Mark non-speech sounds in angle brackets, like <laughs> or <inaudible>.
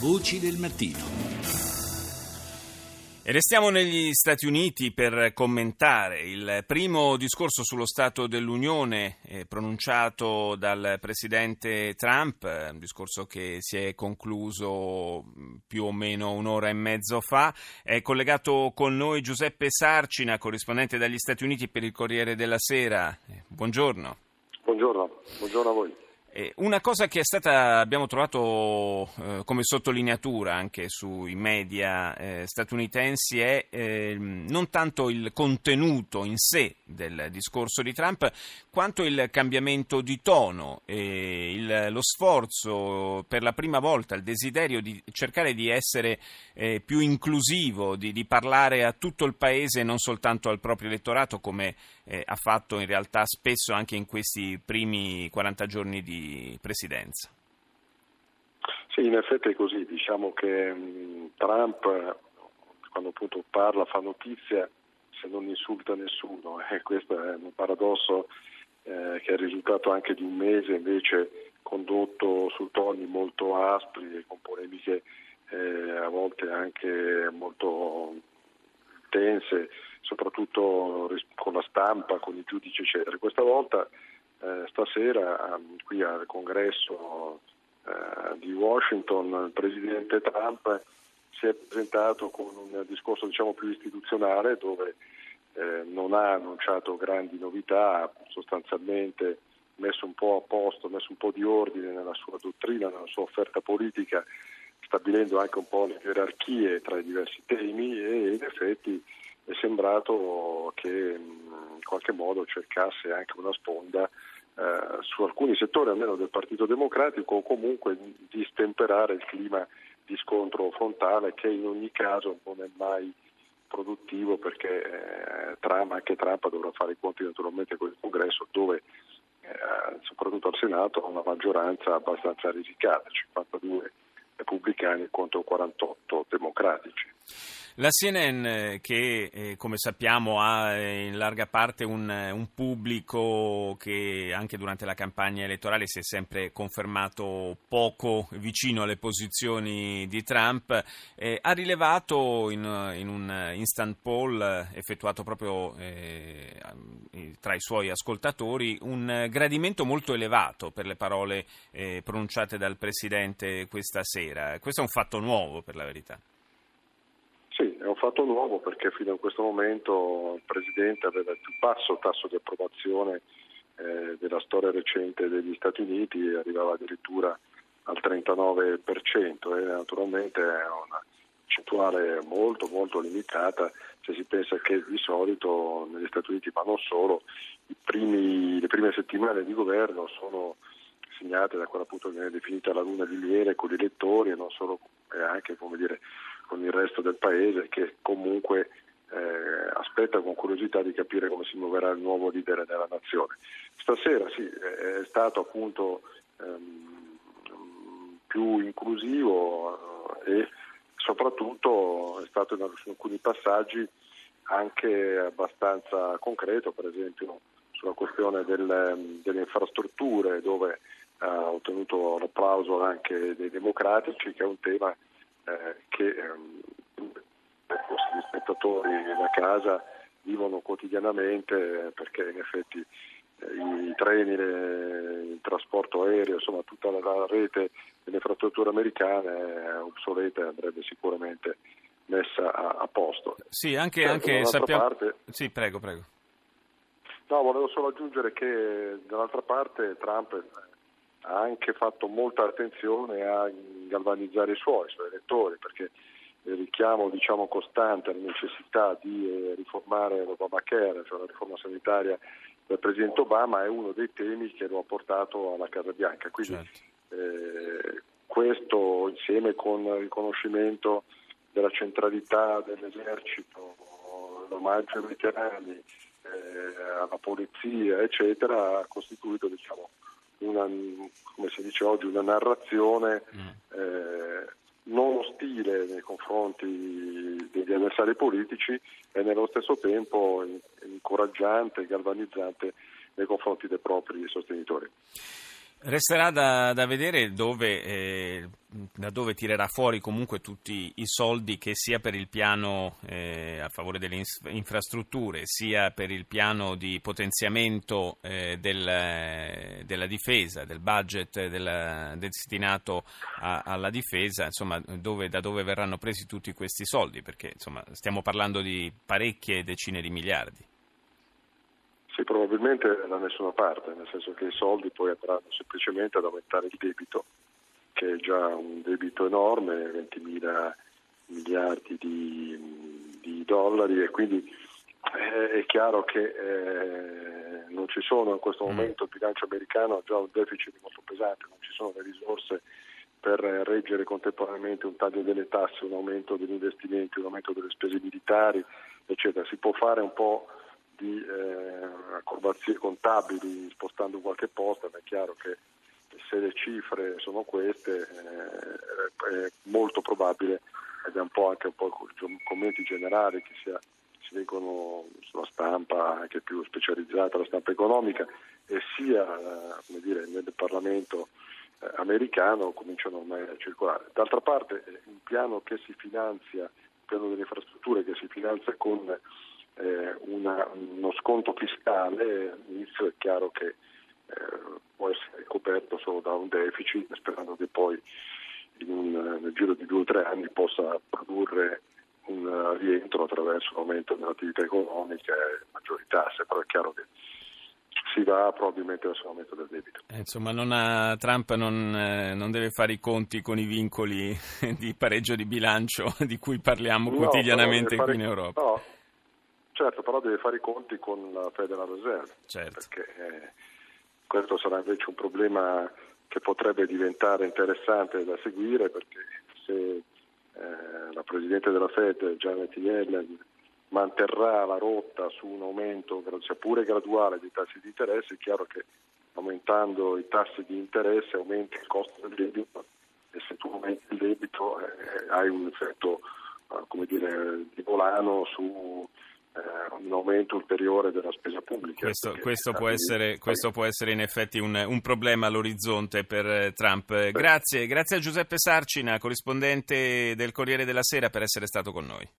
Voci del mattino. E restiamo negli Stati Uniti per commentare il primo discorso sullo Stato dell'Unione eh, pronunciato dal Presidente Trump, un discorso che si è concluso più o meno un'ora e mezzo fa. È collegato con noi Giuseppe Sarcina, corrispondente dagli Stati Uniti per il Corriere della Sera. Eh, buongiorno. Buongiorno, buongiorno a voi. Una cosa che stata, abbiamo trovato eh, come sottolineatura anche sui media eh, statunitensi è eh, non tanto il contenuto in sé del discorso di Trump, quanto il cambiamento di tono, il, lo sforzo per la prima volta, il desiderio di cercare di essere eh, più inclusivo, di, di, parlare a tutto il paese e non soltanto al proprio elettorato come eh, ha fatto in realtà spesso anche in questi primi 40 giorni di presidenza. Sì, in effetti è così, diciamo che Trump quando appunto parla fa notizia se non insulta nessuno <laughs> e questo è un paradosso eh, che è il risultato anche di un mese invece condotto su toni molto aspri e con polemiche eh, a volte anche molto tense, soprattutto con la stampa, con i giudici eccetera. Questa volta eh, stasera um, qui al congresso eh, di Washington il presidente Trump si è presentato con un discorso diciamo, più istituzionale dove eh, non ha annunciato grandi novità, sostanzialmente messo un po' a posto, messo un po' di ordine nella sua dottrina, nella sua offerta politica, stabilendo anche un po' le gerarchie tra i diversi temi e in effetti è sembrato che in qualche modo cercasse anche una sponda eh, su alcuni settori almeno del Partito Democratico o comunque di stemperare il clima di scontro frontale che in ogni caso non è mai produttivo perché eh, Trump, anche Trump dovrà fare i conti naturalmente con il congresso dove eh, soprattutto al Senato ha una maggioranza abbastanza risicata, 52 repubblicani contro 48 democratici. La CNN, che eh, come sappiamo ha eh, in larga parte un, un, pubblico che anche durante la campagna elettorale si è sempre confermato poco vicino alle posizioni di Trump, eh, ha rilevato in, in, un instant poll effettuato proprio eh, tra i suoi ascoltatori un gradimento molto elevato per le parole eh, pronunciate dal Presidente questa sera. Questo è un fatto nuovo per la verità. Un fatto nuovo perché fino a questo momento il Presidente aveva il più basso tasso di approvazione eh, della storia recente degli Stati Uniti, arrivava addirittura al 39% e naturalmente è una percentuale molto molto limitata. Se si pensa che di solito negli Stati Uniti, ma non solo, primi, le prime settimane di governo sono segnate da quella appunto che viene definita la luna di miele con gli elettori e non solo, e anche come dire, con il resto del paese che comunque eh, aspetta con curiosità di capire come si muoverà il nuovo leader della nazione. Stasera sì, è stato appunto ehm, più inclusivo eh, e soprattutto è stato in alcuni passaggi anche abbastanza concreto, per esempio sulla questione del, delle infrastrutture dove ha ottenuto l'applauso anche dei democratici, che è un tema eh, che ehm, gli spettatori da casa vivono quotidianamente perché in effetti eh, i treni, le, il trasporto aereo, insomma tutta la, la rete delle infrastrutture americane è obsoleta e andrebbe sicuramente messa a, a posto. Sì, anche, certo, anche sappiamo... Parte... Sì, prego, prego. No, volevo solo aggiungere che dall'altra parte Trump ha anche fatto molta attenzione a galvanizzare i suoi, i suoi elettori, perché il richiamo diciamo, costante alla necessità di eh, riformare l'Obamacare, cioè la riforma sanitaria del Presidente Obama, è uno dei temi che lo ha portato alla Casa Bianca. Quindi certo. eh, questo insieme con il riconoscimento della centralità dell'esercito, l'omaggio ai veterani, eh, alla polizia, eccetera, ha costituito diciamo, una, come si dice oggi, una narrazione mm. eh, non ostile nei confronti degli avversari politici e nello stesso tempo incoraggiante e galvanizzante nei confronti dei propri sostenitori. Resterà da, da vedere dove, eh, da dove tirerà fuori comunque tutti i soldi che sia per il piano eh, a favore delle infrastrutture, sia per il piano di potenziamento eh, del, della difesa, del budget della, destinato a, alla difesa, insomma dove, da dove verranno presi tutti questi soldi, perché insomma, stiamo parlando di parecchie decine di miliardi. Sì, probabilmente da nessuna parte, nel senso che i soldi poi andranno semplicemente ad aumentare il debito, che è già un debito enorme, 20 mila miliardi di, di, dollari e quindi eh, è chiaro che eh, non ci sono in questo mm. momento, il bilancio americano ha già un deficit molto pesante, non ci sono le risorse per reggere contemporaneamente un taglio delle tasse, un aumento degli investimenti, un aumento delle spese militari, eccetera. Si può fare un po' di eh, acrobazie contabili spostando qualche posto, ma è chiaro che se le cifre sono queste eh, è molto probabile, ed è un po' anche un po' i commenti generali che sia, si leggono sulla stampa anche più specializzata, la stampa economica, e sia eh, dire, nel Parlamento eh, americano cominciano ormai a circolare. D'altra parte un piano che si finanzia, un piano delle infrastrutture che si finanzia con eh, una, uno sconto fiscale, inizio è chiaro che eh, può essere coperto solo da un deficit, sperando che poi un, nel giro di due o tre anni possa produrre un rientro attraverso l'aumento dell'attività economica e maggiori tasse, però è chiaro che si va probabilmente verso l'aumento del debito. Eh, insomma, non ha, Trump non, eh, non, deve fare i conti con i vincoli <laughs> di pareggio di bilancio di cui parliamo no, quotidianamente qui in Europa. No, Certo, però deve fare i conti con la Federal Reserve, certo. perché eh, questo sarà invece un problema che potrebbe diventare interessante da seguire, perché se eh, la Presidente della Fed, Janet Yellen, manterrà la rotta su un aumento, sia pure graduale, dei tassi di interesse, è chiaro che aumentando i tassi di interesse aumenta il costo del debito e se tu aumenti il debito eh, hai un effetto eh, come dire, di volano su un aumento ulteriore della spesa pubblica. Questo, questo, può, essere, questo può, essere, in effetti un, un problema all'orizzonte per eh, Trump. Grazie, grazie a Giuseppe Sarcina, corrispondente del Corriere della Sera, per essere stato con noi.